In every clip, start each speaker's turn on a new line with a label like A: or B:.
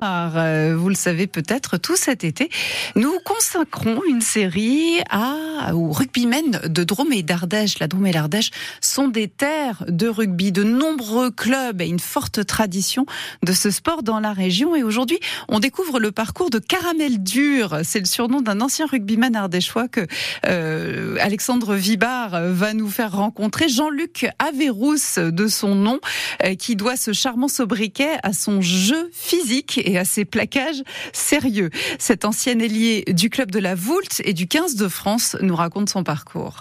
A: vous le savez peut-être, tout cet été, nous consacrons une série à, aux rugbymen de Drôme et d'Ardèche. La Drôme et l'Ardèche sont des terres de rugby, de nombreux clubs et une forte tradition de ce sport dans la région. Et aujourd'hui, on découvre le parcours de Caramel Dur. C'est le surnom d'un ancien rugbyman ardéchois que euh, Alexandre Vibard va nous faire rencontrer. Jean-Luc Averrousse de son nom, euh, qui doit ce charmant sobriquet à son jeu physique et à ses plaquages sérieux. Cet ancien ailier du club de la Voulte et du 15 de France nous raconte son parcours.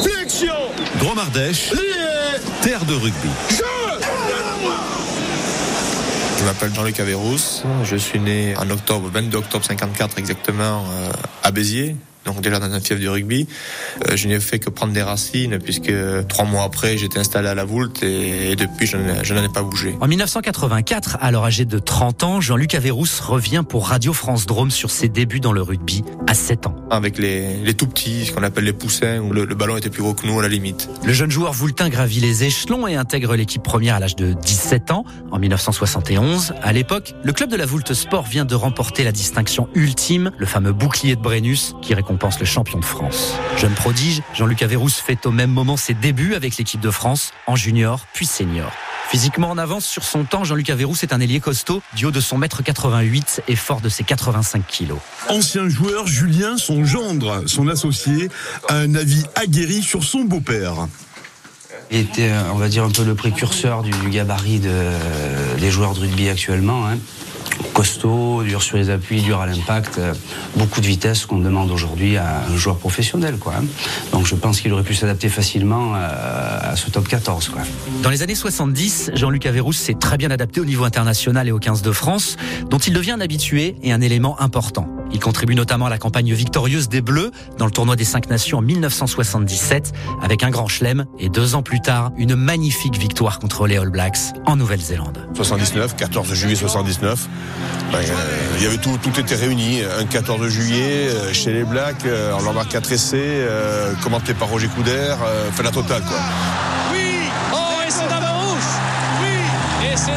B: Flexion
C: Drôme Ardèche, terre de rugby.
D: Je m'appelle Jean-Luc Averrousse, je suis né en octobre, 22 octobre 54 exactement, euh, à Béziers, donc déjà dans un fief du rugby. Euh, je n'ai fait que prendre des racines puisque trois mois après j'étais installé à la Voulte et, et depuis je n'en ai pas bougé.
E: En 1984, alors âgé de 30 ans, Jean-Luc Averrousse revient pour Radio France Drôme sur ses débuts dans le rugby à 7 ans.
D: Avec les, les tout petits, ce qu'on appelle les poussins, où le, le, ballon était plus gros que nous à la limite.
E: Le jeune joueur voultin gravit les échelons et intègre l'équipe première à l'âge de 17 ans en 1971. À l'époque, le club de la Voulte Sport vient de remporter la distinction ultime, le fameux bouclier de Brennus qui récompense pense le champion de France. Jeune prodige, Jean-Luc Averrousse fait au même moment ses débuts avec l'équipe de France, en junior puis senior. Physiquement en avance sur son temps, Jean-Luc Averrousse est un ailier costaud, du haut de son mètre 88 et fort de ses 85 kilos.
B: Ancien joueur, Julien, son gendre, son associé, a un avis aguerri sur son beau-père.
F: Il était, on va dire, un peu le précurseur du, du gabarit de, des joueurs de rugby actuellement. Hein costaud, dur sur les appuis, dur à l'impact, euh, beaucoup de vitesse qu'on demande aujourd'hui à un joueur professionnel. Quoi. Donc je pense qu'il aurait pu s'adapter facilement à, à, ce top 14. Quoi.
E: Dans les années 70, Jean-Luc Averrousse s'est très bien adapté au niveau international et au 15 de France, dont il devient un habitué et un élément important. Il contribue notamment à la campagne victorieuse des Bleus dans le tournoi des cinq nations en 1977 avec un grand chelem et deux ans plus tard une magnifique victoire contre les All Blacks en Nouvelle-Zélande.
G: 79, 14 juillet 79. Ben, euh, il y avait tout, tout était réuni. Un 14 juillet euh, chez les Blacks, euh, on leur marque 4 essais, euh, commenté par Roger Couder, fait la totale quoi.
H: Oui, oh et c'est Davarouche Oui, et c'est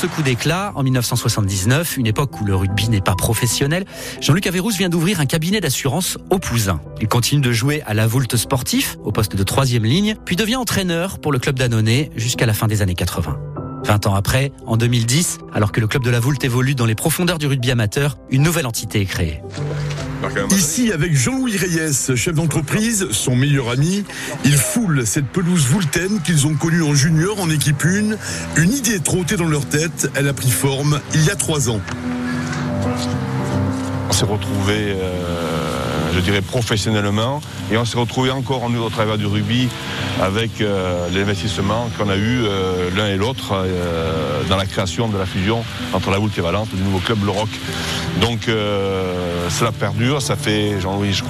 E: ce coup d'éclat, en 1979, une époque où le rugby n'est pas professionnel, Jean-Luc Averrousse vient d'ouvrir un cabinet d'assurance au Pouzin. Il continue de jouer à la Voulte sportif, au poste de troisième ligne, puis devient entraîneur pour le club d'Annonay jusqu'à la fin des années 80. 20 ans après, en 2010, alors que le club de la Voulte évolue dans les profondeurs du rugby amateur, une nouvelle entité est créée.
B: Ici, avec Jean-Louis Reyes, chef d'entreprise, son meilleur ami, il foule cette pelouse voultaine qu'ils ont connue en junior, en équipe 1. Une idée trottée dans leur tête, elle a pris forme il y a trois ans.
G: On s'est retrouvés, euh, je dirais, professionnellement, et on s'est retrouvés encore en au travers du rugby avec euh, l'investissement qu'on a eu euh, l'un et l'autre euh, dans la création de la fusion entre la Voulte et Valence du nouveau club Le Roc. Donc cela perdure, ça fait, Jean-Louis,